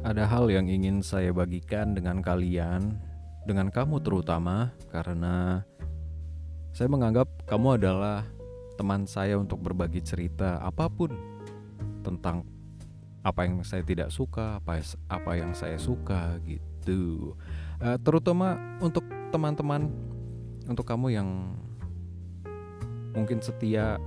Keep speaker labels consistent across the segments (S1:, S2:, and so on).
S1: Ada hal yang ingin saya bagikan dengan kalian, dengan kamu terutama, karena saya menganggap kamu adalah teman saya untuk berbagi cerita apa pun tentang apa yang saya tidak suka, apa apa yang saya suka gitu. Uh, terutama untuk teman-teman, untuk kamu yang mungkin setia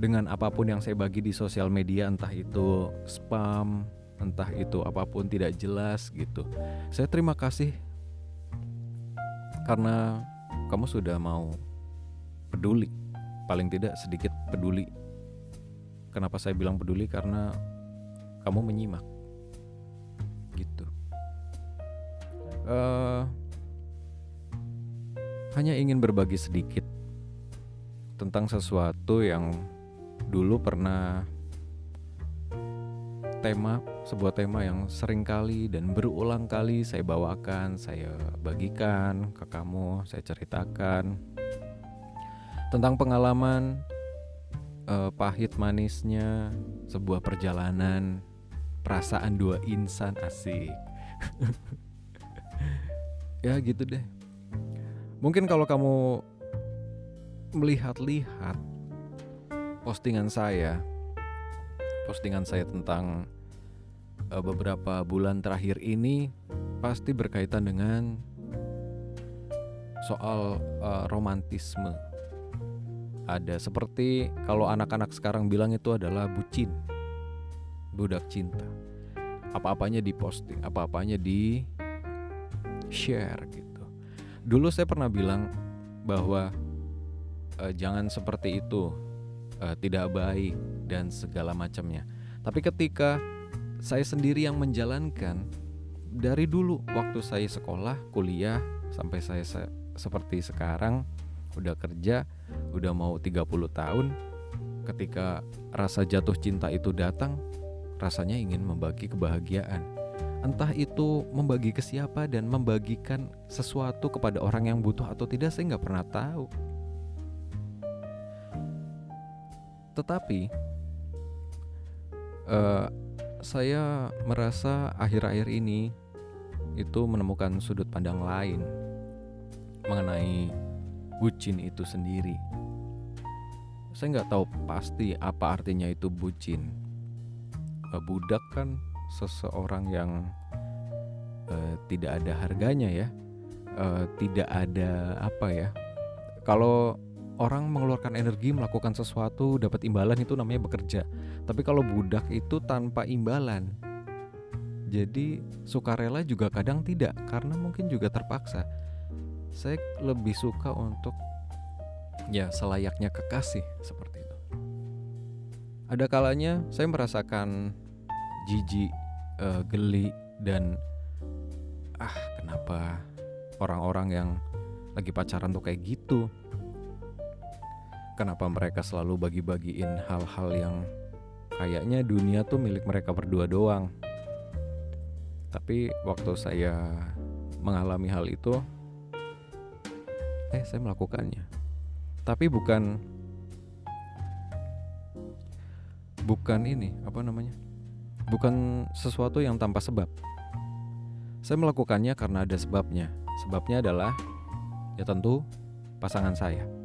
S1: dengan apa pun yang saya bagi di sosial media, entah itu spam, entah itu apa pun tidak jelas gitu. Saya terima kasih karena kamu sudah mau peduli, paling tidak sedikit peduli. Kenapa saya bilang peduli? Karena kamu menyimak, gitu. Uh, hanya ingin berbagi sedikit tentang sesuatu yang dulu pernah tema, sebuah tema yang sering kali dan berulang kali saya bawakan, saya bagikan ke kamu, saya ceritakan tentang pengalaman uh, pahit manisnya sebuah perjalanan perasaan dua insan asik. ya gitu deh. Mungkin kalau kamu melihat-lihat postingan saya postingan saya tentang uh, beberapa bulan terakhir ini pasti berkaitan dengan soal uh, romantisme. Ada seperti kalau anak-anak sekarang bilang itu adalah bucin, budak cinta. Apa-apanya diposting, apa-apanya di share gitu. Dulu saya pernah bilang bahwa uh, jangan seperti itu, tidak baik dan segala macamnya. Tapi ketika saya sendiri yang menjalankan dari dulu waktu saya sekolah, kuliah sampai saya se seperti sekarang udah kerja, udah mau 30 tahun, ketika rasa jatuh cinta itu datang, rasanya ingin membagi kebahagiaan. Entah itu membagi ke siapa dan membagikan sesuatu kepada orang yang butuh atau tidak, saya nggak pernah tahu. Tetapi uh, saya merasa akhir-akhir ini itu menemukan sudut pandang lain mengenai bucin itu sendiri. Saya nggak tahu pasti apa artinya itu bucin. Uh, budak kan seseorang yang uh, tidak ada harganya ya, uh, tidak ada apa ya. Kalau orang mengeluarkan energi melakukan sesuatu dapat imbalan itu namanya bekerja. Tapi kalau budak itu tanpa imbalan. Jadi sukarela juga kadang tidak karena mungkin juga terpaksa. Saya lebih suka untuk ya selayaknya kekasih seperti itu. Ada kalanya saya merasakan jijik, uh, geli dan ah kenapa orang-orang yang lagi pacaran tuh kayak gitu kenapa mereka selalu bagi-bagiin hal-hal yang kayaknya dunia tuh milik mereka berdua doang. Tapi waktu saya mengalami hal itu, eh saya melakukannya. Tapi bukan bukan ini, apa namanya? Bukan sesuatu yang tanpa sebab. Saya melakukannya karena ada sebabnya. Sebabnya adalah ya tentu pasangan saya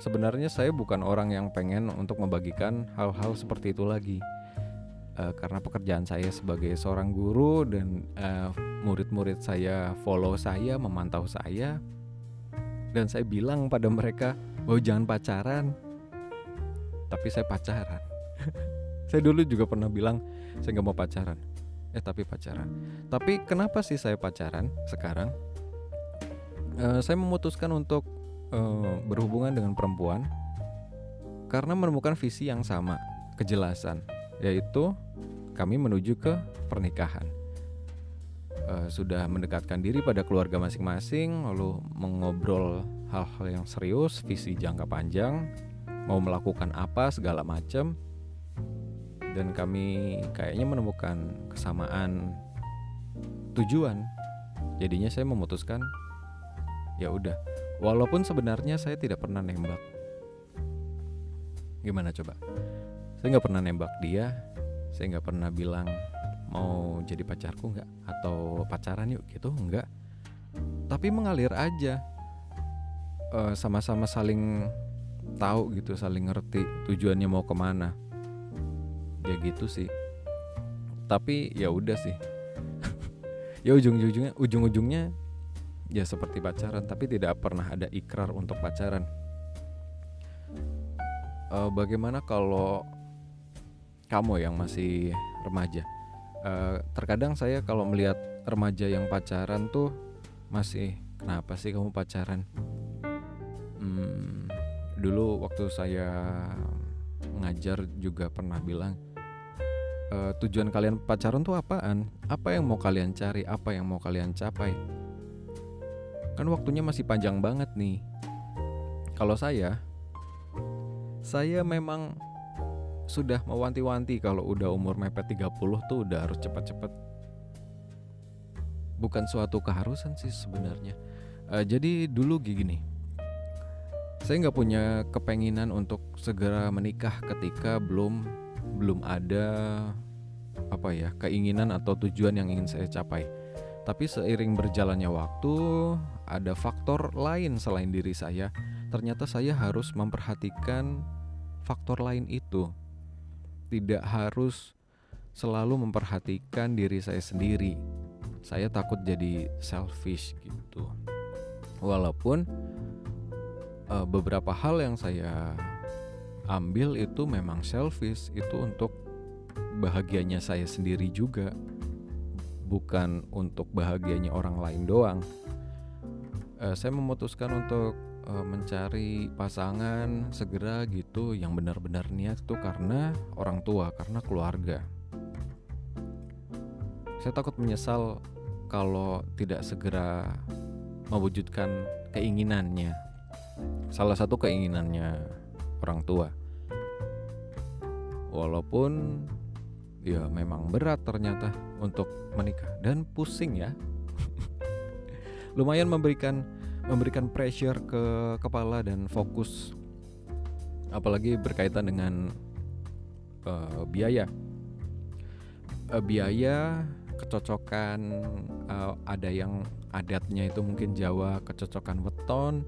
S1: sebenarnya saya bukan orang yang pengen untuk membagikan hal-hal seperti itu lagi. Uh, karena pekerjaan saya sebagai seorang guru dan uh, murid-murid saya follow saya memantau saya dan saya bilang pada mereka bahwa jangan pacaran. Tapi saya pacaran. Saya dulu juga pernah bilang saya nggak mau pacaran. Eh tapi pacaran. Tapi kenapa sih saya pacaran sekarang? Uh, saya memutuskan untuk uh, berhubungan dengan perempuan karena menemukan visi yang sama, kejelasan, yaitu kami menuju ke pernikahan. Uh, sudah mendekatkan diri pada keluarga masing-masing, lalu mengobrol hal-hal yang serius, visi jangka panjang, mau melakukan apa segala macam, dan kami kayaknya menemukan kesamaan tujuan. Jadinya saya memutuskan, ya udah, Walaupun sebenarnya saya tidak pernah nembak. Gimana coba? Saya nggak pernah nembak dia. Saya nggak pernah bilang mau jadi pacarku nggak? Atau pacaran yuk? Gitu nggak. Tapi mengalir aja. Eh, sama-sama saling tahu gitu saling ngerti tujuannya mau ke mana. Ya gitu sih. Tapi ya udah sih. Ya ujung-ujungnya ujung-ujungnya ya seperti pacaran tapi tidak pernah ada ikrar untuk pacaran Eh, bagaimana kalau kamu yang masih remaja Eh, terkadang saya kalau melihat remaja yang pacaran tuh masih kenapa sih kamu pacaran Hmm, dulu waktu saya ngajar juga pernah bilang "E, tujuan kalian pacaran tuh apaan? Apa yang mau kalian cari? Apa yang mau kalian capai? Kan waktunya masih panjang banget nih. Kalau saya, saya memang sudah mewanti-wanti kalau udah umur mepet 30 tuh udah harus cepet-cepet. Bukan suatu keharusan sih sebenarnya. Eh, jadi dulu gini, saya nggak punya kepenginan untuk segera menikah ketika belum belum ada apa ya keinginan atau tujuan yang ingin saya capai. Tapi seiring berjalannya waktu, ada faktor lain selain diri saya. Ternyata saya harus memperhatikan faktor lain itu. Tidak harus selalu memperhatikan diri saya sendiri. Saya takut jadi selfish gitu. Walaupun uh, beberapa hal yang saya ambil itu memang selfish itu untuk bahagianya saya sendiri juga bukan untuk bahagianya orang lain doang uh, saya memutuskan untuk uh, mencari pasangan segera gitu yang benar-benar niat itu karena orang tua karena keluarga saya takut menyesal kalau tidak segera mewujudkan keinginannya salah satu keinginannya orang tua. Walaupun ya memang berat ternyata untuk menikah dan pusing ya. Lumayan memberikan memberikan pressure ke kepala dan fokus apalagi berkaitan dengan uh, biaya. Uh, biaya kecocokan uh, ada yang adatnya itu mungkin Jawa kecocokan weton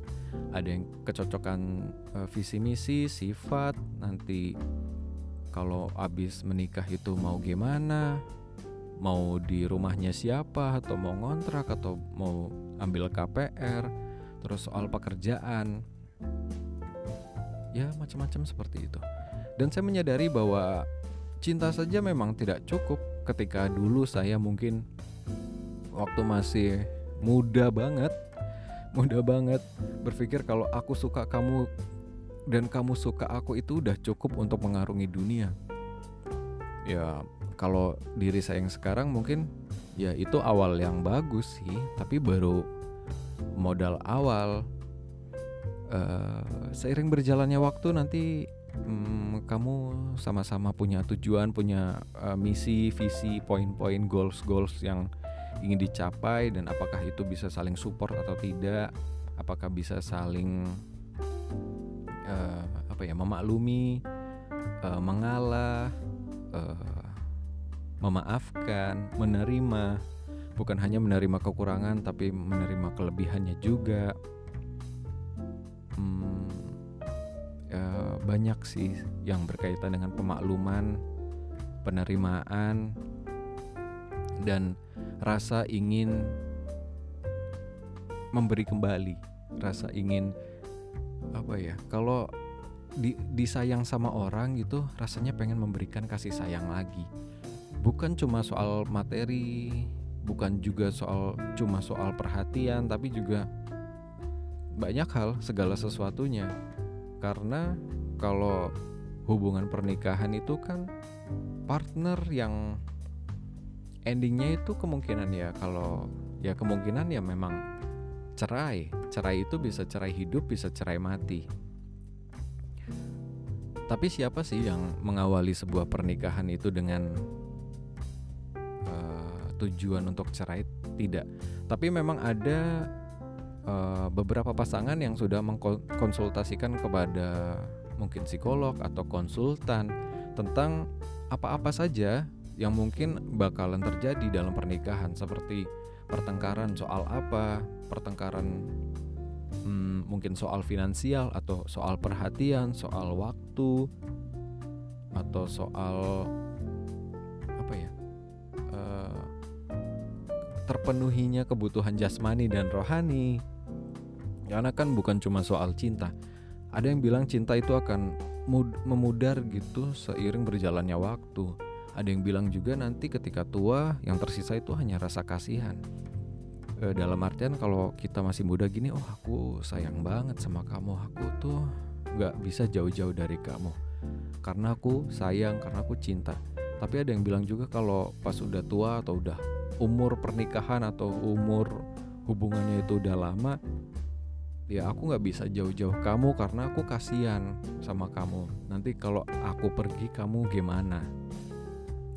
S1: ada yang kecocokan uh, visi misi sifat nanti kalau abis menikah itu mau gimana? Mau di rumahnya siapa? Atau mau ngontrak? Atau mau ambil KPR terus soal pekerjaan. Ya macam-macam seperti itu. Dan saya menyadari bahwa cinta saja memang tidak cukup ketika dulu saya mungkin waktu masih muda banget muda banget berpikir kalau aku suka kamu dan kamu suka aku itu udah cukup untuk mengarungi dunia. Ya kalau diri saya yang sekarang mungkin ya itu awal yang bagus sih. Tapi baru modal awal uh, seiring berjalannya waktu nanti hmm, kamu sama-sama punya tujuan punya uh, misi visi poin-poin goals goals yang ingin dicapai dan apakah itu bisa saling support atau tidak? Apakah bisa saling uh, apa ya memaklumi uh, mengalah uh, memaafkan menerima. Bukan hanya menerima kekurangan tapi menerima kelebihannya juga. Hmm, ya, banyak sih yang berkaitan dengan pemakluman penerimaan dan rasa ingin memberi kembali, rasa ingin apa ya? Kalau di, disayang sama orang gitu, rasanya pengen memberikan kasih sayang lagi. Bukan cuma soal materi, bukan juga soal cuma soal perhatian, tapi juga banyak hal, segala sesuatunya. Karena kalau hubungan pernikahan itu kan partner yang endingnya itu kemungkinan ya kalau ya kemungkinan ya memang cerai cerai itu bisa cerai hidup bisa cerai mati. Tapi siapa sih yang mengawali sebuah pernikahan itu dengan uh, tujuan untuk cerai? Tidak. Tapi memang ada uh, beberapa pasangan yang sudah mengkonsultasikan kepada mungkin psikolog atau konsultan tentang apa-apa saja yang mungkin bakalan terjadi dalam pernikahan. Seperti pertengkaran soal apa, pertengkaran hmm, mungkin soal finansial atau soal perhatian, soal waktu atau soal apa ya uh, terpenuhinya kebutuhan jasmani dan rohani. Karena kan bukan cuma soal cinta. Ada yang bilang cinta itu akan memudar gitu seiring berjalannya waktu ada yang bilang juga nanti ketika tua yang tersisa itu hanya rasa kasihan. E, dalam artian kalau kita masih muda gini, oh aku sayang banget sama kamu, aku tuh nggak bisa jauh-jauh dari kamu karena aku sayang, karena aku cinta. Tapi ada yang bilang juga kalau pas udah tua atau udah umur pernikahan atau umur hubungannya itu udah lama, ya aku nggak bisa jauh-jauh kamu karena aku kasihan sama kamu. Nanti kalau aku pergi kamu gimana?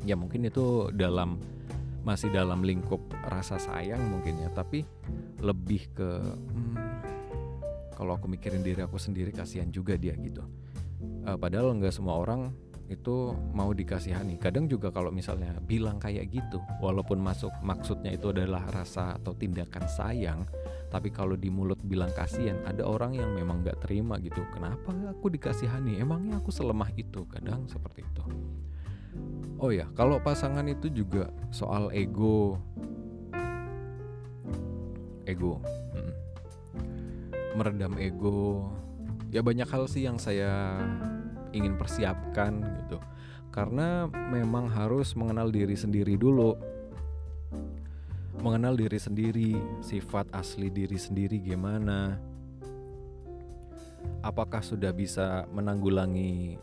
S1: Ya mungkin itu dalam masih dalam lingkup rasa sayang mungkin ya tapi lebih ke hmm, kalau aku mikirin diri aku sendiri kasihan juga dia gitu. Uh, padahal nggak semua orang itu mau dikasihani. Kadang juga kalau misalnya bilang kayak gitu walaupun masuk maksudnya itu adalah rasa atau tindakan sayang tapi kalau di mulut bilang kasihan ada orang yang memang nggak terima gitu. Kenapa aku dikasihani? Emangnya aku selemah itu? Kadang seperti itu Oh ya, kalau pasangan itu juga soal ego. Ego. Hmm. Meredam ego. Ya banyak hal sih yang saya ingin persiapkan gitu. Karena memang harus mengenal diri sendiri dulu. Mengenal diri sendiri, sifat asli diri sendiri gimana. Apakah sudah bisa menanggulangi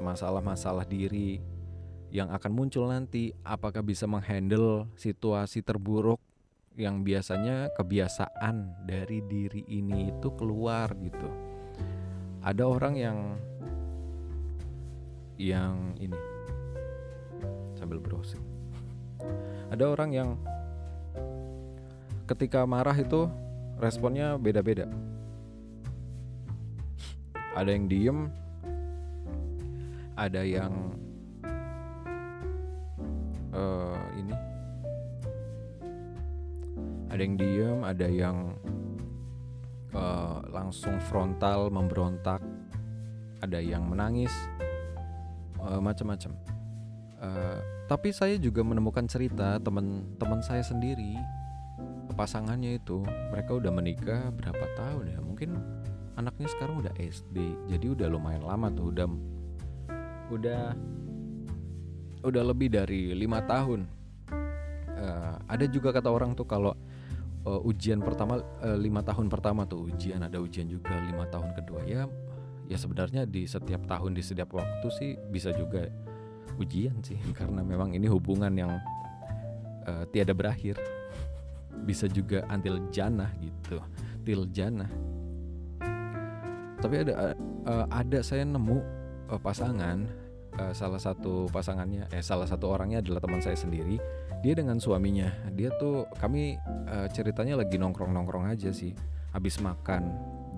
S1: masalah-masalah diri yang akan muncul nanti apakah bisa menghandle situasi terburuk yang biasanya kebiasaan dari diri ini itu keluar gitu. Ada orang yang yang ini sambil browsing. Ada orang yang ketika marah itu responnya beda-beda. Ada yang diem, ada yang uh, ini. Ada yang diem ada yang uh, langsung frontal memberontak. Ada yang menangis. Uh, macam-macam uh, tapi saya juga menemukan cerita teman-teman saya sendiri. Pasangannya itu mereka udah menikah berapa tahun ya? Mungkin anaknya sekarang udah SD jadi udah lumayan lama tuh udah udah. Udah lebih dari lima tahun. Uh, ada juga kata orang tuh kalau uh, ujian pertama uh, lima tahun pertama tuh ujian ada ujian juga lima tahun kedua. Ya ya sebenarnya di setiap tahun di setiap waktu sih bisa juga ujian sih. Karena memang ini hubungan yang uh, tiada berakhir. Bisa juga antil jannah gitu til jannah. Tapi ada uh, ada saya nemu uh, pasangan uh, salah satu pasangannya eh salah satu orangnya adalah teman saya sendiri. Dia dengan suaminya. Dia tuh kami uh, ceritanya lagi nongkrong nongkrong aja sih. Habis makan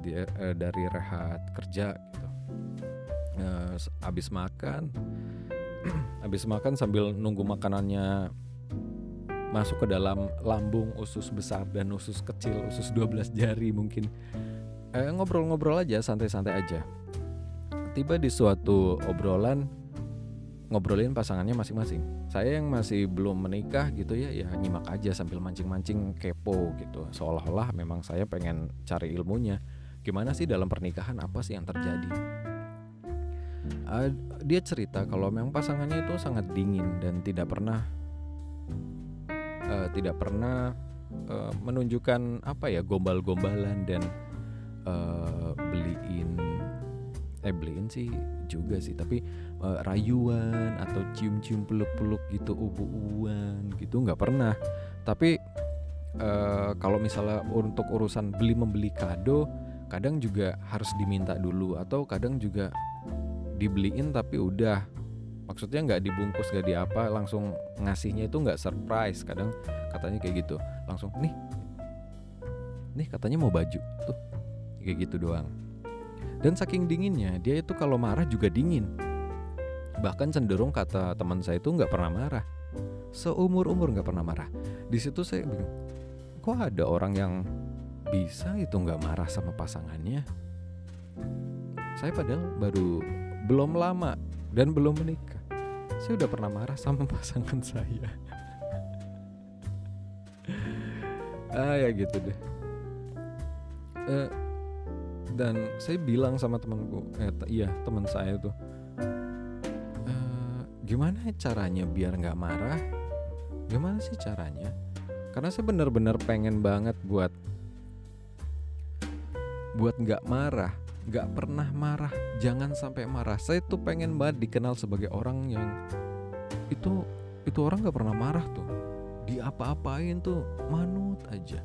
S1: dia uh, dari rehat kerja gitu. Uh, habis makan habis makan sambil nunggu makanannya masuk ke dalam lambung usus besar dan usus kecil usus 12 jari mungkin. Ngobrol-ngobrol aja santai-santai aja tiba di suatu obrolan ngobrolin pasangannya masing-masing. Saya yang masih belum menikah gitu ya, ya nyimak aja sambil mancing-mancing kepo gitu. Seolah-olah memang saya pengen cari ilmunya. Gimana sih dalam pernikahan apa sih yang terjadi? Uh, dia cerita kalau memang pasangannya itu sangat dingin dan tidak pernah uh, tidak pernah uh, menunjukkan apa ya gombal-gombalan dan uh, beliin eh beliin sih juga sih. Tapi uh, rayuan atau cium-cium peluk-peluk gitu ubu-ubuan gitu nggak pernah. Tapi uh, kalau misalnya untuk urusan beli membeli kado kadang juga harus diminta dulu atau kadang juga dibeliin tapi udah. Maksudnya nggak dibungkus gak di apa langsung ngasihnya itu nggak surprise. Kadang katanya kayak gitu langsung nih nih katanya mau baju. Tuh kayak gitu doang dan saking dinginnya, dia itu kalau marah juga dingin. bahkan cenderung kata teman saya itu nggak pernah marah. Seumur umur nggak pernah marah. Di situ saya bingung kok ada orang yang bisa itu nggak marah sama pasangannya? Saya padahal baru belum lama dan belum menikah. Saya udah pernah marah sama pasangan saya. Ah ya gitu deh. Uh, dan saya bilang sama temanku eh iya teman saya tuh uh, gimana caranya biar nggak marah? Gimana sih caranya? Karena saya benar-benar pengen banget buat buat nggak marah nggak pernah marah jangan sampai marah. Saya tuh pengen banget dikenal sebagai orang yang itu itu orang nggak pernah marah tuh. Diapa-apain tuh manut aja.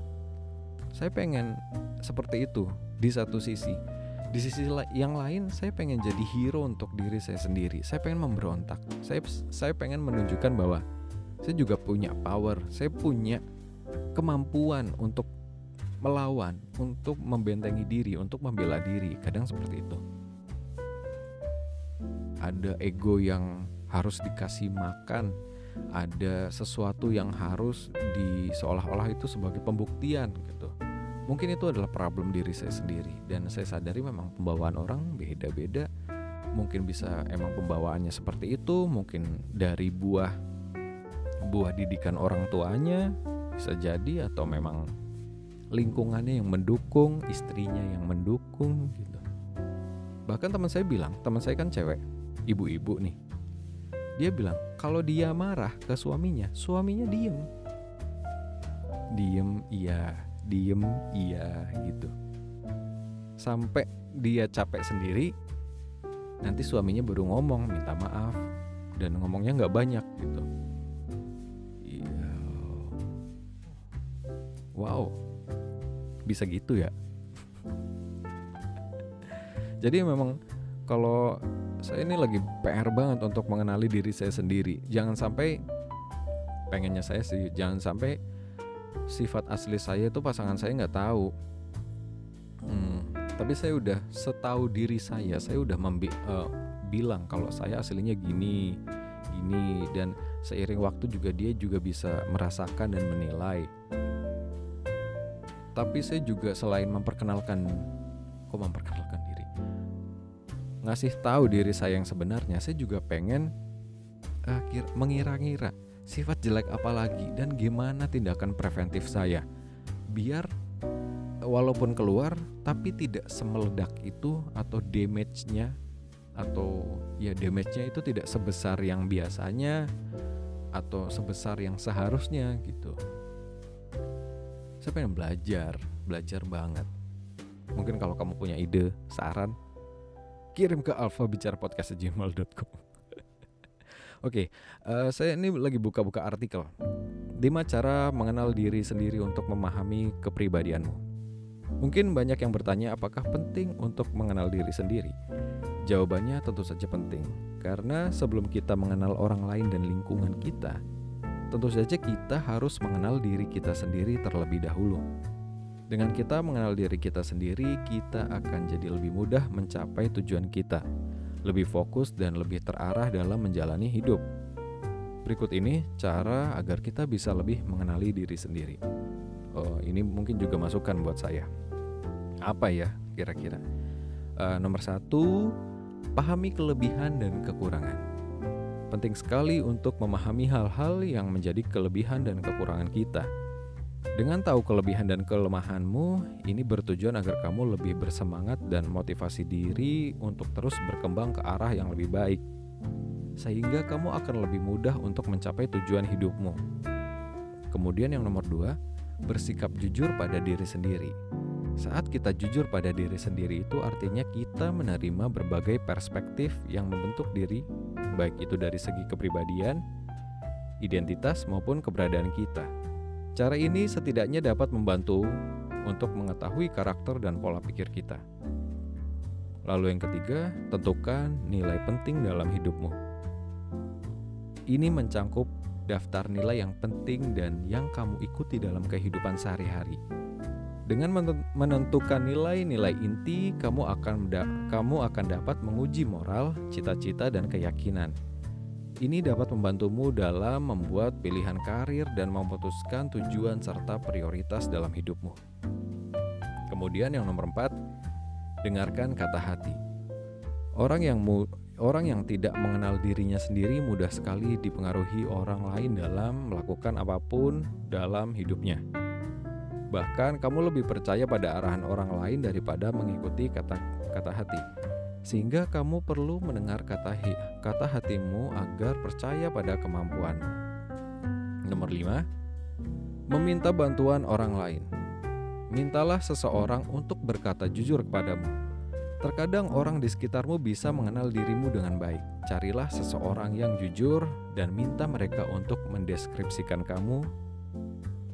S1: Saya pengen seperti itu di satu sisi. Di sisi yang lain saya pengen jadi hero untuk diri saya sendiri. Saya pengen memberontak. Saya saya pengen menunjukkan bahwa saya juga punya power. Saya punya kemampuan untuk melawan untuk membentengi diri untuk membela diri. Kadang seperti itu. Ada ego yang harus dikasih makan. Ada sesuatu yang harus di seolah-olah itu sebagai pembuktian mungkin itu adalah problem diri saya sendiri. Dan saya sadari memang pembawaan orang beda-beda. Mungkin bisa emang pembawaannya seperti itu. Mungkin dari buah buah didikan orang tuanya bisa jadi atau memang lingkungannya yang mendukung istrinya yang mendukung gitu. Bahkan teman saya bilang teman saya kan cewek ibu-ibu nih. Dia bilang kalau dia marah ke suaminya suaminya diem. Diem iya diem iya gitu. Sampai dia capek sendiri nanti suaminya baru ngomong minta maaf dan ngomongnya nggak banyak gitu. Iya. Wow. Bisa gitu ya? Jadi memang kalau saya ini lagi PR banget untuk mengenali diri saya sendiri. Jangan sampai pengennya saya sih jangan sampai sifat asli saya itu pasangan saya nggak tahu. Hmm, tapi saya udah setahu diri saya saya udah membi uh, bilang kalau saya aslinya gini gini dan seiring waktu juga dia juga bisa merasakan dan menilai. Tapi saya juga selain memperkenalkan kok memperkenalkan diri? Ngasih tahu diri saya yang sebenarnya saya juga pengen uh, mengira-ngira sifat jelek apa lagi dan gimana tindakan preventif saya biar walaupun keluar tapi tidak semeledak itu atau damage-nya atau ya damage-nya itu tidak sebesar yang biasanya atau sebesar yang seharusnya gitu. Saya pengen belajar, belajar banget. Mungkin kalau kamu punya ide, saran, kirim ke alfabicarapodcast@gmail.com. Oke, okay, uh, eh, saya ini lagi buka-buka artikel. 5 cara mengenal diri sendiri untuk memahami kepribadianmu. Mungkin banyak yang bertanya apakah penting untuk mengenal diri sendiri. Jawabannya tentu saja penting, karena sebelum kita mengenal orang lain dan lingkungan kita, tentu saja kita harus mengenal diri kita sendiri terlebih dahulu. Dengan kita mengenal diri kita sendiri, kita akan jadi lebih mudah mencapai tujuan kita lebih fokus dan lebih terarah dalam menjalani hidup. Berikut ini cara agar kita bisa lebih mengenali diri sendiri. Oh, ini mungkin juga masukan buat saya. Apa ya kira-kira? Uh, nomor satu, pahami kelebihan dan kekurangan. Penting sekali untuk memahami hal-hal yang menjadi kelebihan dan kekurangan kita dengan tahu kelebihan dan kelemahanmu, ini bertujuan agar kamu lebih bersemangat dan motivasi diri untuk terus berkembang ke arah yang lebih baik, sehingga kamu akan lebih mudah untuk mencapai tujuan hidupmu. Kemudian, yang nomor dua, bersikap jujur pada diri sendiri. Saat kita jujur pada diri sendiri, itu artinya kita menerima berbagai perspektif yang membentuk diri, baik itu dari segi kepribadian, identitas, maupun keberadaan kita Cara ini setidaknya dapat membantu untuk mengetahui karakter dan pola pikir kita. Lalu, yang ketiga, tentukan nilai penting dalam hidupmu. Ini mencangkup daftar nilai yang penting dan yang kamu ikuti dalam kehidupan sehari-hari. Dengan menentukan nilai-nilai inti, kamu akan kamu akan dapat menguji moral, cita-cita dan keyakinan. Ini dapat membantumu dalam membuat pilihan karir dan memutuskan tujuan serta prioritas dalam hidupmu. Kemudian yang nomor empat, dengarkan kata hati. Orang yang orang yang tidak mengenal dirinya sendiri mudah sekali dipengaruhi orang lain dalam melakukan apa pun dalam hidupnya. Bahkan kamu lebih percaya pada arahan orang lain daripada mengikuti kata-kata hati. Sehingga kamu perlu mendengar kata kata hatimu agar percaya pada kemampuan. Nomor 5. Meminta bantuan orang lain. Mintalah seseorang untuk berkata jujur kepadamu. Terkadang orang di sekitarmu bisa mengenal dirimu dengan baik. Carilah seseorang yang jujur dan minta mereka untuk mendeskripsikan kamu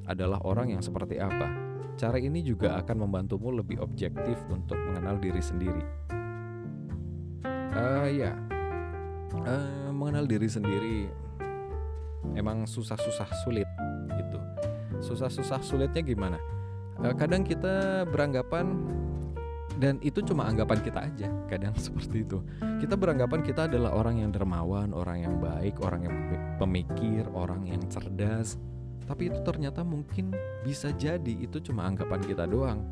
S1: adalah orang yang seperti apa. Cara ini juga akan membantumu lebih objektif untuk mengenal diri sendiri. Uh, ya, uh, mengenal diri sendiri emang susah-susah sulit gitu. Susah-susah sulitnya gimana? Uh, kadang kita beranggapan dan itu cuma anggapan kita aja kadang seperti itu kita beranggapan kita adalah orang yang dermawan orang yang baik orang yang pemikir orang yang cerdas tapi itu ternyata mungkin bisa jadi itu cuma anggapan kita doang.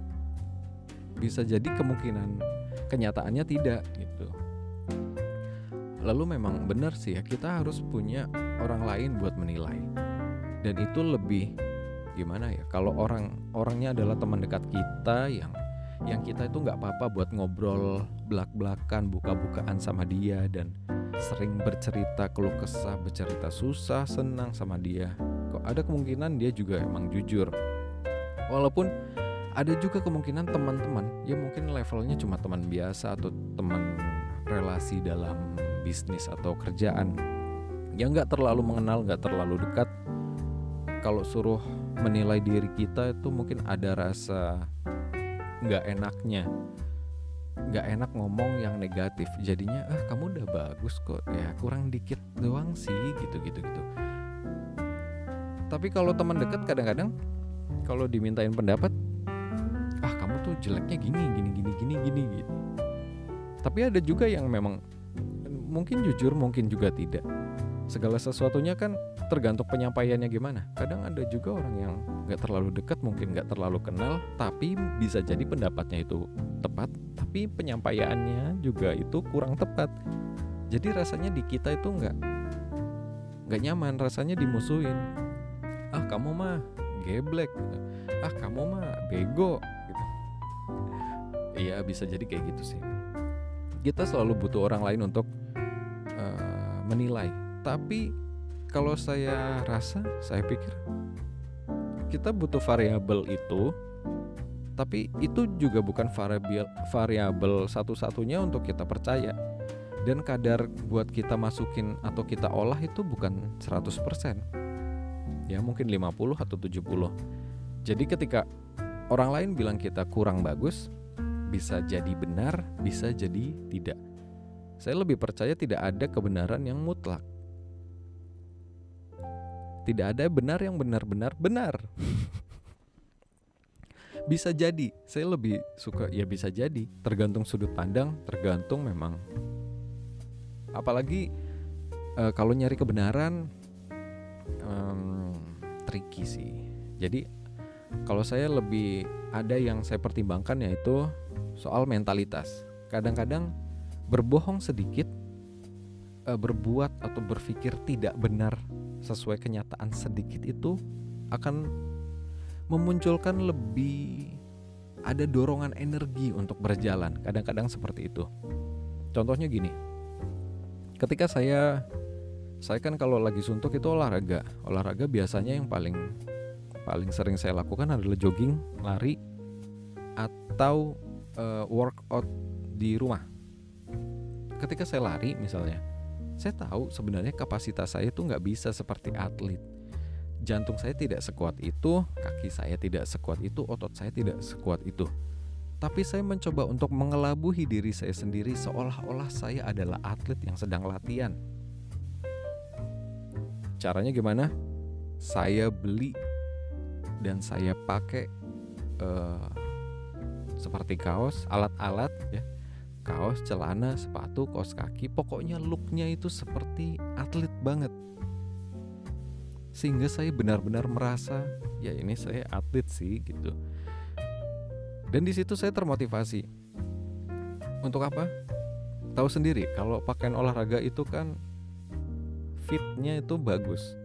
S1: Bisa jadi kemungkinan kenyataannya tidak gitu. Lalu memang benar sih ya kita harus punya orang lain buat menilai. Dan itu lebih gimana ya? Kalau orang orangnya adalah teman dekat kita yang yang kita itu nggak apa-apa buat ngobrol belak-belakan buka-bukaan sama dia dan sering bercerita keluh kesah bercerita susah senang sama dia kok ada kemungkinan dia juga emang jujur walaupun ada juga kemungkinan teman-teman ya mungkin levelnya cuma teman biasa atau teman relasi dalam bisnis atau kerjaan yang nggak terlalu mengenal nggak terlalu dekat kalau suruh menilai diri kita itu mungkin ada rasa nggak enaknya. Nggak enak ngomong yang negatif jadinya ah kamu udah bagus kok ya kurang dikit doang sih gitu gitu gitu. Tapi kalau teman dekat kadang-kadang kalau dimintain pendapat ah kamu tuh jeleknya gini gini gini gini gini gitu. Tapi ada juga yang memang mungkin jujur mungkin juga tidak segala sesuatunya kan tergantung penyampaiannya gimana. Kadang ada juga orang yang nggak terlalu dekat, mungkin nggak terlalu kenal, tapi bisa jadi pendapatnya itu tepat, tapi penyampaiannya juga itu kurang tepat. Jadi rasanya di kita itu nggak nggak nyaman, rasanya dimusuhin. Ah kamu mah geblek, ah kamu mah bego, gitu. Iya bisa jadi kayak gitu sih. Kita selalu butuh orang lain untuk menilai tapi kalau saya rasa, saya pikir kita butuh variabel itu, tapi itu juga bukan variabel variabel satu-satunya untuk kita percaya. Dan kadar buat kita masukin atau kita olah itu bukan 100%. Ya mungkin 50 atau 70. Jadi ketika orang lain bilang kita kurang bagus, bisa jadi benar, bisa jadi tidak. Saya lebih percaya tidak ada kebenaran yang mutlak tidak ada benar yang benar-benar benar. bisa jadi, saya lebih suka ya bisa jadi, tergantung sudut pandang, tergantung memang. Apalagi uh, kalau nyari kebenaran um, tricky sih. Jadi kalau saya lebih ada yang saya pertimbangkan yaitu soal mentalitas. Kadang-kadang berbohong sedikit, uh, berbuat atau berpikir tidak benar sesuai kenyataan sedikit itu akan memunculkan lebih ada dorongan energi untuk berjalan. Kadang-kadang seperti itu. Contohnya gini. Ketika saya saya kan kalau lagi suntuk itu olahraga. Olahraga biasanya yang paling paling sering saya lakukan adalah jogging, lari atau uh, workout di rumah. Ketika saya lari misalnya, saya tahu sebenarnya kapasitas saya itu nggak bisa seperti atlet. Jantung saya tidak sekuat itu, kaki saya tidak sekuat itu, otot saya tidak sekuat itu. Tapi saya mencoba untuk mengelabuhi diri saya sendiri seolah-olah saya adalah atlet yang sedang latihan. Caranya gimana? Saya beli dan saya pakai uh, seperti kaos alat-alat ya kaos celana sepatu kaos kaki pokoknya looknya itu seperti atlet banget. Sehingga saya benar-benar merasa ya ini saya atlet sih gitu. Dan di situ saya termotivasi. Untuk apa? Tahu sendiri kalau pakaian olahraga itu kan fitnya itu bagus.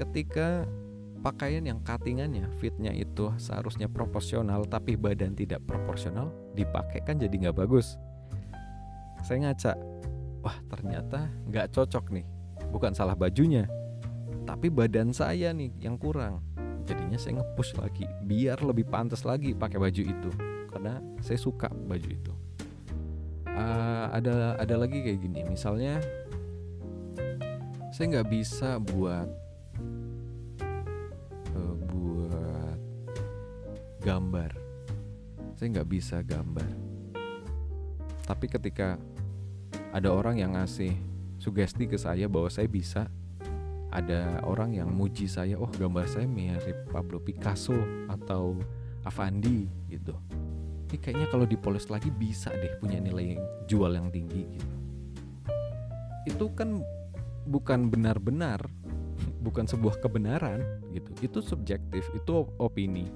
S1: Ketika pakaian yang cuttingannya fitnya itu seharusnya proporsional tapi badan tidak proporsional dipakai kan jadi nggak bagus saya ngaca wah ternyata nggak cocok nih. Bukan salah bajunya tapi badan saya nih yang kurang. Jadinya saya ngepush lagi biar lebih pantas lagi pakai baju itu karena saya suka baju itu. Uh, ada ada lagi kayak gini. Misalnya saya nggak bisa buat gambar. Saya nggak bisa gambar. Tapi ketika ada orang yang ngasih sugesti ke saya bahwa saya bisa. Ada orang yang muji saya oh gambar saya mirip Pablo Picasso atau Avandi gitu. Ini kayaknya kalau dipoles lagi bisa deh punya nilai jual yang tinggi gitu. Itu kan bukan benar-benar bukan sebuah kebenaran gitu. Itu subjektif itu opini.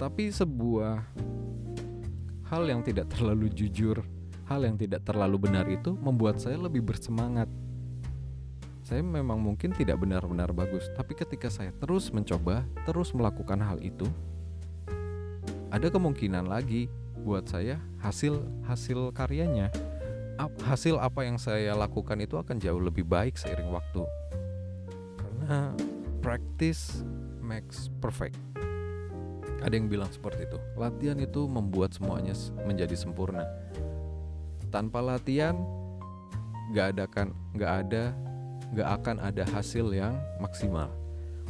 S1: Tapi sebuah hal yang tidak terlalu jujur, hal yang tidak terlalu benar itu membuat saya lebih bersemangat. Saya memang mungkin tidak benar-benar bagus, tapi ketika saya terus mencoba, terus melakukan hal itu, ada kemungkinan lagi buat saya hasil hasil karyanya hasil apa yang saya lakukan itu akan jauh lebih baik seiring waktu karena practice makes perfect ada yang bilang seperti itu. Latihan itu membuat semuanya menjadi sempurna. Tanpa latihan, nggak ada kan, nggak ada, nggak akan ada hasil yang maksimal.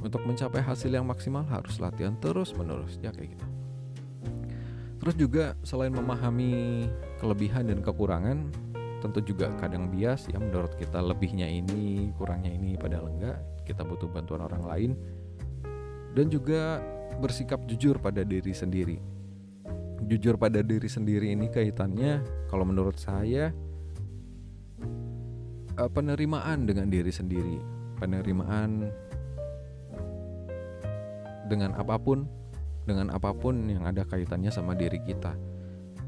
S1: Untuk mencapai hasil yang maksimal harus latihan terus menerus, ya kayak gitu. Terus juga selain memahami kelebihan dan kekurangan, tentu juga kadang bias ya menurut kita lebihnya ini, kurangnya ini padahal enggak, kita butuh bantuan orang lain. Dan juga bersikap jujur pada diri sendiri. Jujur pada diri sendiri ini kaitannya kalau menurut saya eh, penerimaan dengan diri sendiri, penerimaan dengan apa pun, dengan apa pun yang ada kaitannya sama diri kita.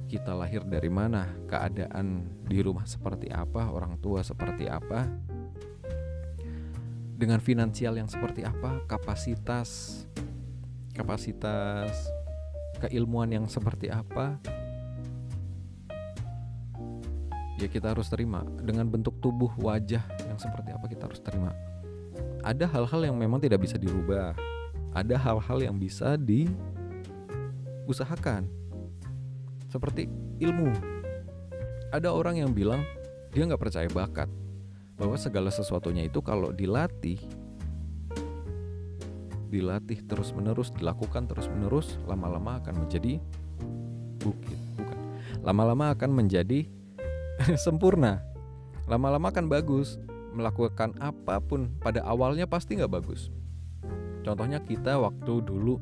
S1: Kita lahir dari mana, keadaan di rumah seperti apa, orang tua seperti apa, dengan finansial yang seperti apa, kapasitas kapasitas keilmuan yang seperti apa ya kita harus terima. Dengan bentuk tubuh wajah yang seperti apa kita harus terima. Ada hal-hal yang memang tidak bisa dirubah. Ada hal-hal yang bisa diusahakan. Seperti ilmu. Ada orang yang bilang dia nggak percaya bakat. Bahwa segala sesuatunya itu kalau dilatih dilatih terus-menerus, dilakukan terus-menerus, lama-lama akan menjadi bukit, bukan. Lama-lama akan menjadi sempurna. Lama-lama akan bagus. Melakukan apa pun pada awalnya pasti nggak bagus. Contohnya kita waktu dulu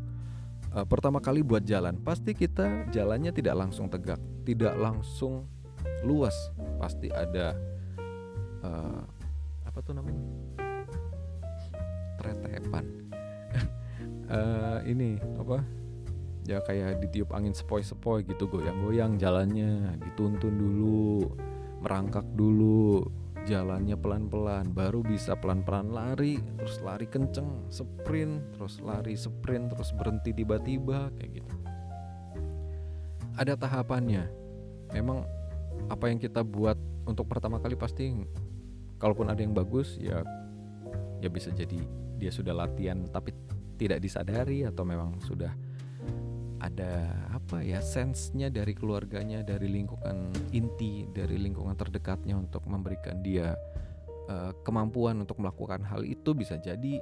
S1: uh, pertama kali buat jalan, pasti kita jalannya tidak langsung tegak, tidak langsung luas, pasti ada uh, apa tuh namanya tretepan uh, ini apa? Ya kayak ditiup angin sepoi-sepoi gitu goyang-goyang jalannya dituntun dulu merangkak dulu jalannya pelan-pelan baru bisa pelan-pelan lari terus lari kenceng sprint terus lari sprint terus berhenti tiba-tiba kayak gitu. Ada tahapannya. Memang apa yang kita buat untuk pertama kali pasti kalaupun ada yang bagus ya ya bisa jadi dia sudah latihan tapi tidak disadari atau memang sudah ada apa ya sensenya dari keluarganya dari lingkungan inti dari lingkungan terdekatnya untuk memberikan dia uh, kemampuan untuk melakukan hal itu bisa jadi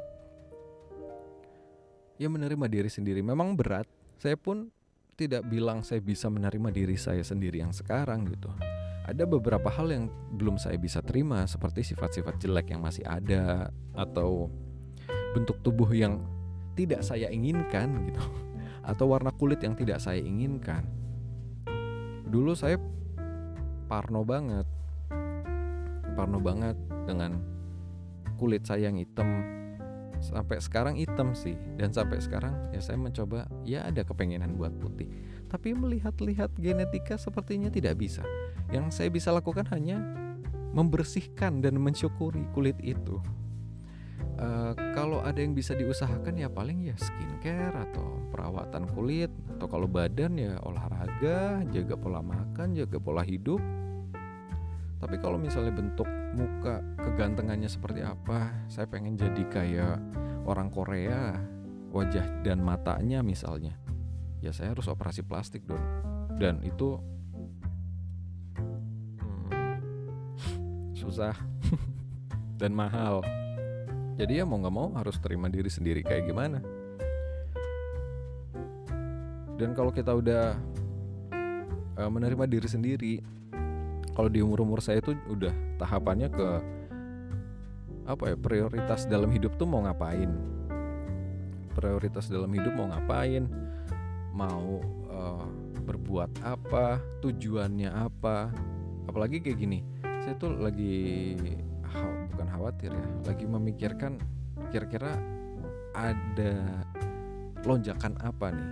S1: ya menerima diri sendiri. Memang berat. Saya pun tidak bilang saya bisa menerima diri saya sendiri yang sekarang gitu. Ada beberapa hal yang belum saya bisa terima seperti sifat-sifat jelek yang masih ada atau bentuk tubuh yang tidak saya inginkan gitu atau warna kulit yang tidak saya inginkan. Dulu saya parno banget, parno banget dengan kulit saya yang hitam. Sampai sekarang hitam sih, dan sampai sekarang ya saya mencoba ya ada kepengenan buat putih. Tapi melihat-lihat genetika sepertinya tidak bisa. Yang saya bisa lakukan hanya membersihkan dan mensyukuri kulit itu. Uh, kalau ada yang bisa diusahakan ya paling ya skincare atau perawatan kulit atau kalau badan ya olahraga, jaga pola makan, jaga pola hidup. Tapi kalau misalnya bentuk muka kegantengannya seperti apa, saya pengen jadi kayak orang Korea, wajah dan matanya misalnya. Ya saya harus operasi plastik dong. Dan itu susah dan mahal jadi ya mau nggak mau harus terima diri sendiri kayak gimana. Dan kalau kita udah uh, menerima diri sendiri kalau di umur umur saya itu udah tahapannya ke apa ya prioritas dalam hidup tuh mau ngapain? Prioritas dalam hidup mau ngapain? Mau uh, berbuat apa? Tujuannya apa? Apalagi kayak gini saya tuh lagi bukan khawatir ya. Lagi memikirkan kira-kira ada lonjakan apa nih?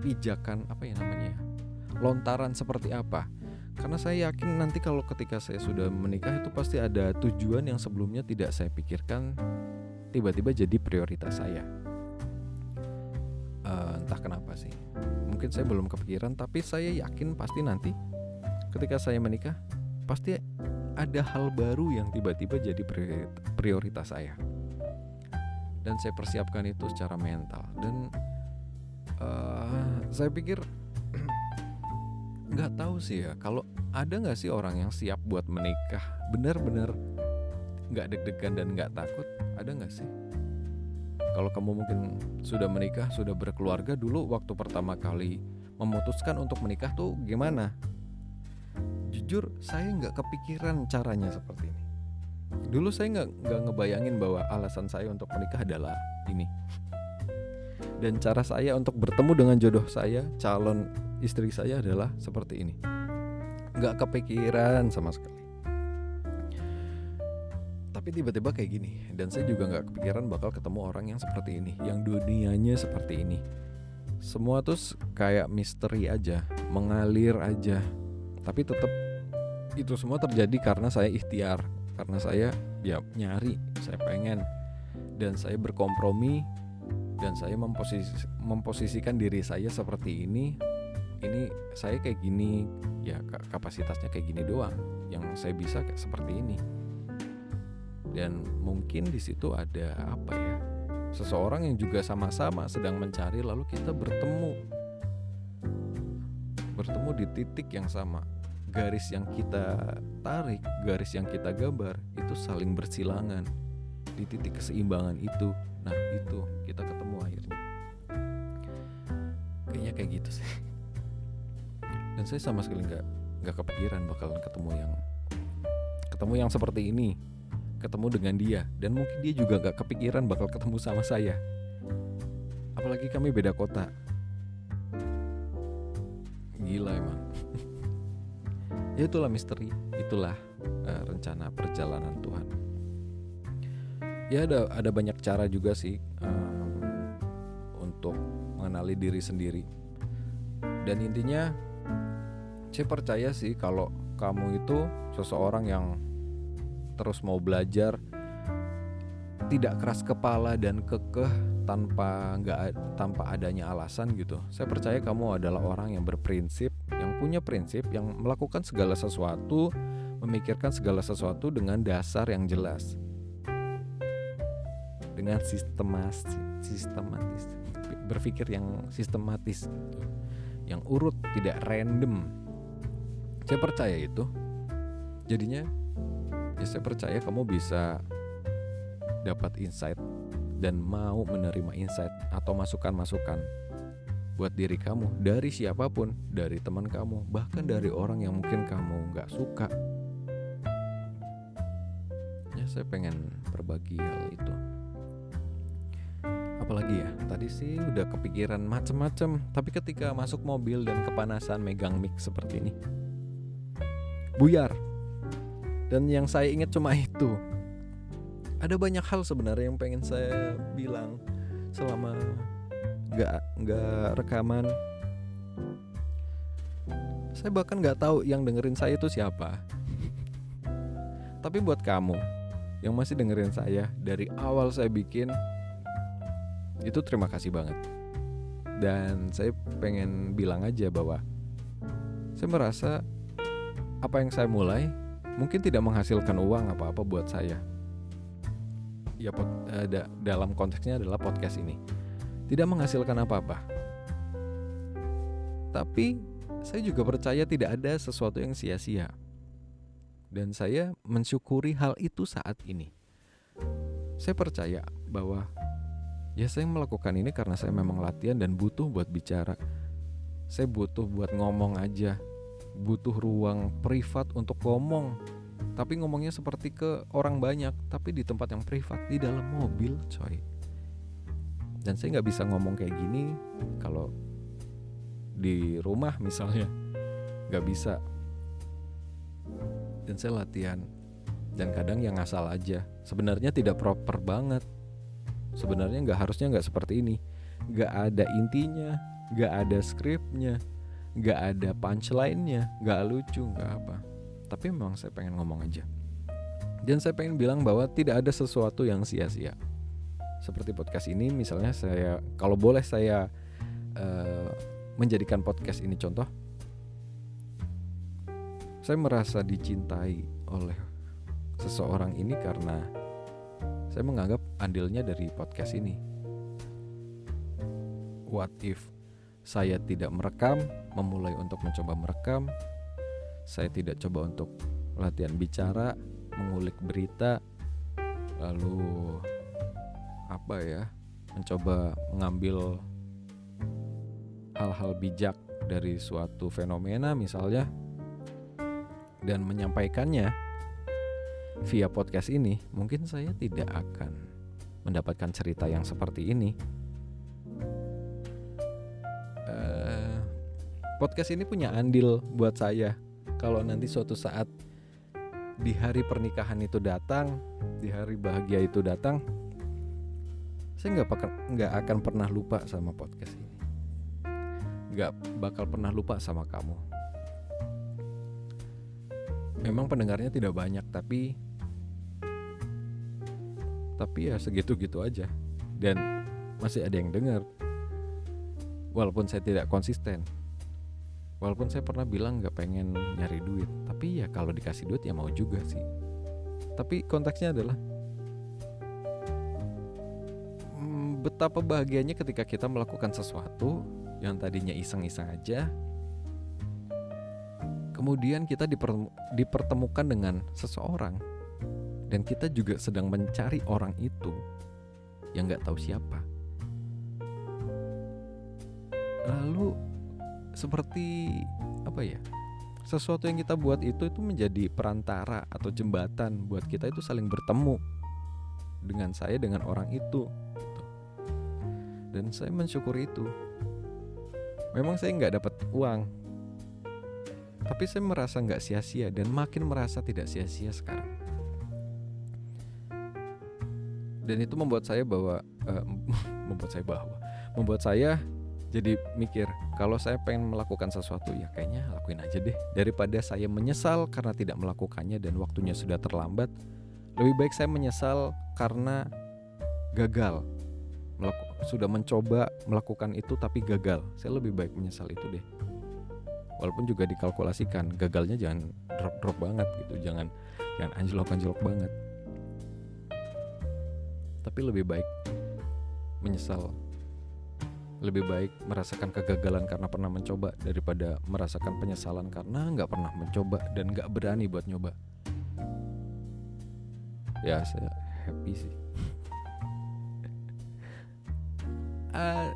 S1: Pijakan apa ya namanya lontaran seperti apa? Karena saya yakin nanti kalau ketika saya sudah menikah itu pasti ada tujuan yang sebelumnya tidak saya pikirkan tiba-tiba jadi prioritas saya. Uh, entah kenapa sih. Mungkin saya belum kepikiran tapi saya yakin pasti nanti ketika saya menikah pasti ada hal baru yang tiba-tiba jadi prioritas saya. Dan saya persiapkan itu secara mental. Dan uh, saya pikir nggak tahu sih ya kalau ada nggak sih orang yang siap buat menikah benar-benar nggak deg-degan dan nggak takut? Ada nggak sih? Kalau kamu mungkin sudah menikah sudah berkeluarga dulu waktu pertama kali memutuskan untuk menikah tuh gimana jujur saya nggak kepikiran caranya seperti ini. Dulu saya nggak nggak ngebayangin bahwa alasan saya untuk menikah adalah ini. Dan cara saya untuk bertemu dengan jodoh saya calon istri saya adalah seperti ini. Nggak kepikiran sama sekali. Tapi tiba-tiba kayak gini dan saya juga nggak kepikiran bakal ketemu orang yang seperti ini yang dunianya seperti ini. Semua tuh kayak misteri aja mengalir aja. Tapi tetap itu semua terjadi karena saya ikhtiar karena saya ya nyari saya pengen dan saya berkompromi dan saya memposis memposisikan diri saya seperti ini ini saya kayak gini ya kapasitasnya kayak gini doang yang saya bisa kayak seperti ini. Dan mungkin di situ ada apa ya seseorang yang juga sama-sama sedang mencari lalu kita bertemu. Bertemu di titik yang sama garis yang kita tarik, garis yang kita gambar itu saling bersilangan di titik keseimbangan itu. Nah, itu kita ketemu akhirnya. Kayaknya kayak gitu sih. Dan saya sama sekali nggak nggak kepikiran bakalan ketemu yang ketemu yang seperti ini, ketemu dengan dia dan mungkin dia juga nggak kepikiran bakal ketemu sama saya. Apalagi kami beda kota. Gila emang ya itulah misteri itulah uh, rencana perjalanan Tuhan ya ada ada banyak cara juga sih um, untuk mengenali diri sendiri dan intinya saya percaya sih kalau kamu itu seseorang yang terus mau belajar tidak keras kepala dan kekeh tanpa nggak tanpa adanya alasan gitu. Saya percaya kamu adalah orang yang berprinsip, punya prinsip, yang melakukan segala sesuatu, memikirkan segala sesuatu dengan dasar yang jelas. Dengan sistematis, sistematis, berpikir yang sistematis gitu. Yang urut, tidak random. Saya percaya itu. Jadinya ya saya percaya kamu bisa dapat insight dan mau menerima insight atau masukan-masukan buat diri kamu dari siapa pun, dari teman kamu, bahkan dari orang yang mungkin kamu nggak suka. Ya saya pengen berbagi hal itu. apalagi ya tadi sih udah kepikiran macem-macem tapi ketika masuk mobil dan kepanasan megang mic seperti ini buyar dan yang saya ingat cuma itu ada banyak hal sebenarnya yang pengen saya bilang selama nggak nggak rekaman saya bahkan nggak tahu yang dengerin saya itu siapa tapi buat kamu yang masih dengerin saya dari awal saya bikin itu terima kasih banget dan saya pengen bilang aja bahwa saya merasa apa yang saya mulai mungkin tidak menghasilkan uang apa-apa buat saya. Ya uh, da dalam konteksnya adalah podcast ini. Tidak menghasilkan apa-apa. Tapi saya juga percaya tidak ada sesuatu yang sia-sia. Dan saya mensyukuri hal itu saat ini. Saya percaya bahwa ya saya melakukan ini karena saya memang latihan dan butuh buat bicara. Saya butuh buat ngomong aja butuh ruang privat untuk ngomong tapi ngomongnya seperti ke orang banyak tapi di tempat yang privat di dalam mobil coy dan saya nggak bisa ngomong kayak gini kalau di rumah misalnya nggak bisa dan saya latihan dan kadang yang asal aja sebenarnya tidak proper banget sebenarnya nggak harusnya nggak seperti ini nggak ada intinya nggak ada skripnya nggak ada punchline-nya, nggak lucu, nggak apa. Tapi memang saya pengen ngomong aja. Dan saya pengen bilang bahwa tidak ada sesuatu yang sia-sia. Seperti podcast ini, misalnya saya, kalau boleh saya uh, menjadikan podcast ini contoh, saya merasa dicintai oleh seseorang ini karena saya menganggap andilnya dari podcast ini. What if saya tidak merekam, memulai untuk mencoba merekam. Saya tidak coba untuk latihan bicara, mengulik berita, lalu apa ya? Mencoba mengambil hal-hal bijak dari suatu fenomena misalnya dan menyampaikannya via podcast ini, mungkin saya tidak akan mendapatkan cerita yang seperti ini podcast ini punya andil buat saya. Kalau nanti suatu saat di hari pernikahan itu datang, di hari bahagia itu datang, saya nggak nggak akan pernah lupa sama podcast ini. Nggak bakal pernah lupa sama kamu. Memang pendengarnya tidak banyak, tapi tapi ya segitu-gitu aja. Dan masih ada yang dengar. Walaupun saya tidak konsisten walaupun saya pernah bilang nggak pengen nyari duit tapi ya kalau dikasih duit ya mau juga sih tapi konteksnya adalah betapa bahagianya ketika kita melakukan sesuatu yang tadinya iseng-iseng aja kemudian kita dipertemukan dengan seseorang dan kita juga sedang mencari orang itu yang nggak tahu siapa lalu seperti apa ya sesuatu yang kita buat itu itu menjadi perantara atau jembatan buat kita itu saling bertemu dengan saya dengan orang itu. Dan saya mensyukuri itu. Memang saya nggak dapat uang. Tapi saya merasa nggak sia-sia dan makin merasa tidak sia-sia sekarang. Dan itu membuat saya bahwa uh, membuat saya bahwa membuat saya jadi mikir kalau saya pengen melakukan sesuatu ya kayaknya lakuin aja deh. Daripada saya menyesal karena tidak melakukannya dan waktunya sudah terlambat lebih baik saya menyesal karena gagal Melaku, sudah mencoba melakukan itu tapi gagal. Saya lebih baik menyesal itu deh. Walaupun juga dikalkulasikan gagalnya jangan drop drop banget gitu. Jangan jangan anjlok anjlok banget. Tapi lebih baik menyesal. Lebih baik merasakan kegagalan karena pernah mencoba daripada merasakan penyesalan karena nggak pernah mencoba dan nggak berani buat nyoba. Ya saya happy sih uh,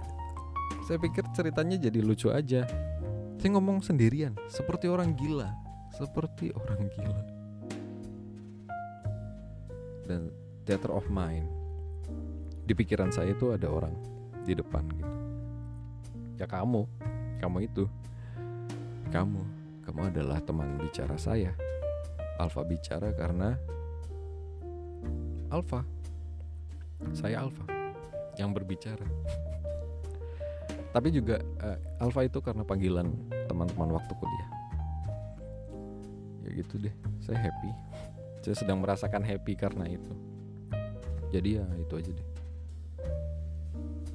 S1: saya pikir ceritanya jadi lucu aja. Saya ngomong sendirian seperti orang gila. Seperti orang gila. Dan theater of mind. Di pikiran saya itu ada orang di depan gitu. Ya kamu kamu itu. Kamu kamu adalah teman bicara saya. Alfa bicara karena Alfa saya Alfa yang berbicara tapi juga uh, Alfa itu karena panggilan teman-teman waktu kuliah. Ya gitu deh saya happy. Saya sedang merasakan happy karena itu. Jadi ya itu aja deh.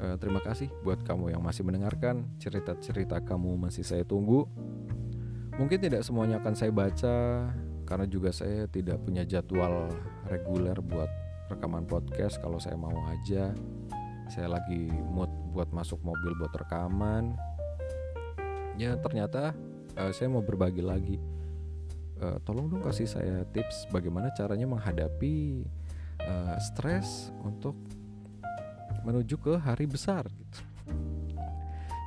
S1: Uh, terima kasih buat kamu yang masih mendengarkan. Cerita-cerita kamu masih saya tunggu. Mungkin tidak semuanya akan saya baca karena juga saya tidak punya jadwal reguler buat rekaman podcast. Kalau saya mau aja saya lagi mood buat masuk mobil buat rekaman ya ternyata uh, saya mau berbagi lagi uh, tolong dong kasih saya tips bagaimana caranya menghadapi uh, stres untuk menuju ke hari besar gitu.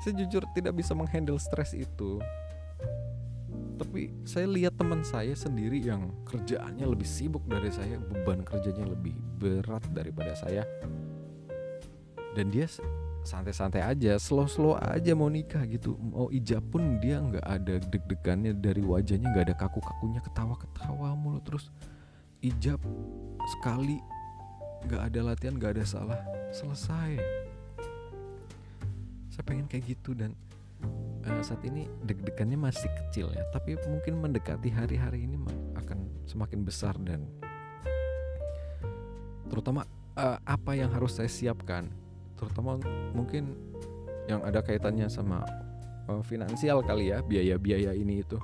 S1: Saya jujur tidak bisa menghandle stres itu. Tapi saya lihat teman saya sendiri yang kerjaannya lebih sibuk dari saya, beban kerjanya lebih berat daripada saya. Dan dia santai-santai aja, slow-slow aja mau nikah gitu. Mau ijab pun dia nggak ada deg-degannya dari wajahnya, nggak ada kaku-kakunya, ketawa-ketawa mulu terus. Ijab sekali nggak ada latihan, nggak ada salah, selesai. Saya pengen kayak gitu dan uh, saat ini deg-degannya masih kecil ya, tapi mungkin mendekati hari-hari ini akan semakin besar dan terutama uh, apa yang harus saya siapkan, terutama mungkin yang ada kaitannya sama uh, finansial kali ya, biaya-biaya ini itu.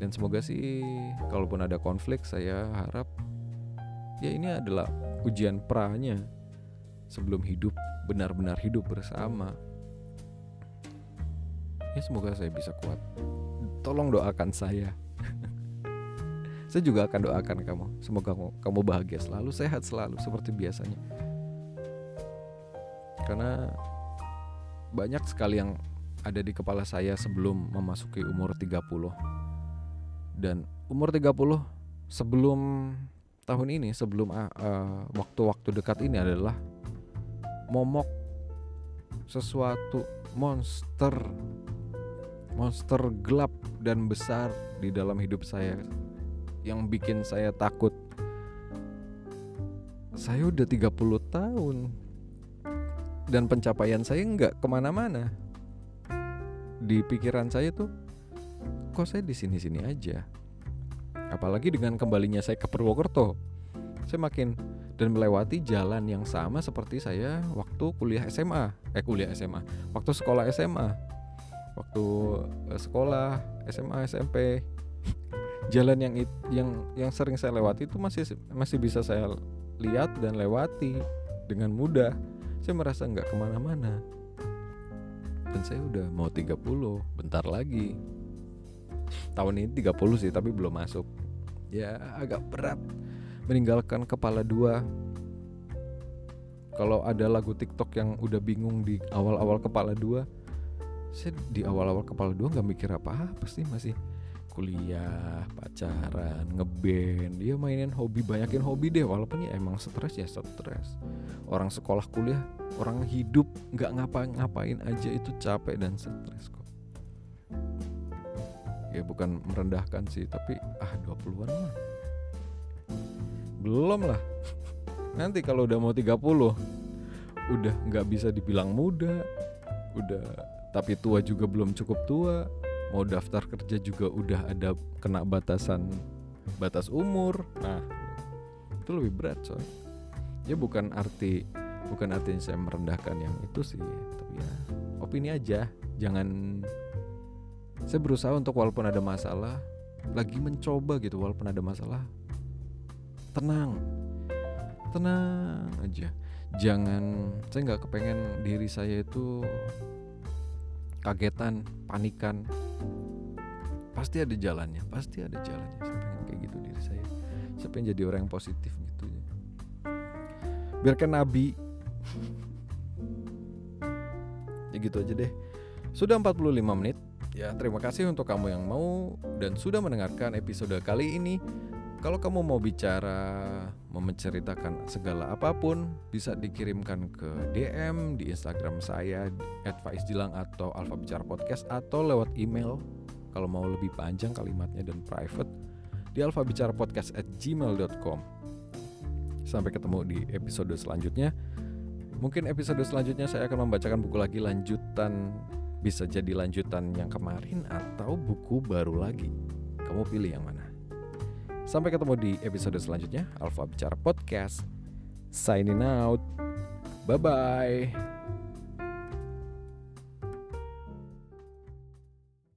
S1: Dan semoga sih kalaupun ada konflik saya harap ya ini adalah ujian pranya sebelum hidup benar-benar hidup bersama. Ya semoga saya bisa kuat. Tolong doakan saya. Saya juga akan doakan kamu. Semoga kamu bahagia selalu sehat selalu seperti biasanya karena banyak sekali yang ada di kepala saya sebelum memasuki umur 30 dan umur 30 sebelum tahun ini sebelum uh, waktu-waktu dekat ini adalah momok sesuatu monster monster gelap dan besar di dalam hidup saya yang bikin saya takut. Saya udah 30 tahun dan pencapaian saya nggak ke mana-mana. Di pikiran saya tuh kok saya di sini-sini aja? Apalagi dengan kembalinya saya ke Purwokerto saya makin dan melewati jalan yang sama seperti saya waktu kuliah SMA eh kuliah SMA waktu sekolah SMA waktu uh, sekolah SMA SMP jalan yang yang yang sering saya lewati itu masih masih bisa saya lihat dan lewati dengan mudah saya merasa nggak ke mana-mana. Dan saya udah mau 30 bentar lagi. Tahun ini 30 sih tapi belum masuk. Ya agak berat meninggalkan kepala dua. Kalau ada lagu TikTok yang udah bingung di awal-awal kepala dua saya di awal-awal kepala dua nggak mikir apa-apa sih masih kuliah, pacaran, ngeband, dia mainin hobi, banyakin hobi deh walaupun ya emang stres ya stres. Orang sekolah kuliah, orang hidup nggak ngapa-ngapain aja itu capek dan stres kok. Ya bukan merendahkan sih, tapi ah 20-an mah. Belum lah. Nanti kalau udah mau 30 udah nggak bisa dibilang muda, udah tapi tua juga belum cukup tua mau daftar kerja juga udah ada kena batasan batas umur. Nah itu lebih berat coy. Ya bukan arti bukan artinya saya merendahkan yang itu sih tapi ya opini aja. Jangan saya berusaha untuk walaupun ada masalah lagi mencoba gitu walaupun ada masalah tenang tenang aja. Jangan saya nggak kepengen diri saya itu kagetan, panikan. Pasti ada jalannya, pasti ada jalannya. Saya pengen kayak gitu diri saya. Saya pengen jadi orang yang positif gitu ya. Biarkan Nabi. ya gitu aja deh. Sudah 45 menit. Ya, terima kasih untuk kamu yang mau dan sudah mendengarkan episode kali ini. Kalau kamu mau bicara, menceritakan segala apa pun, bisa dikirimkan ke DM di Instagram saya @faizdilang atau Alfa Bicara Podcast atau lewat email kalau mau lebih panjang kalimatnya dan private di alfabicarapodcast@gmail.com. Sampai ketemu di episode selanjutnya. Mungkin episode selanjutnya saya akan membacakan buku lagi lanjutan bisa jadi lanjutan yang kemarin atau buku baru lagi. Kamu pilih yang mana? Sampai ketemu di episode selanjutnya Alfa Bicara Podcast. Signing out. Bye bye.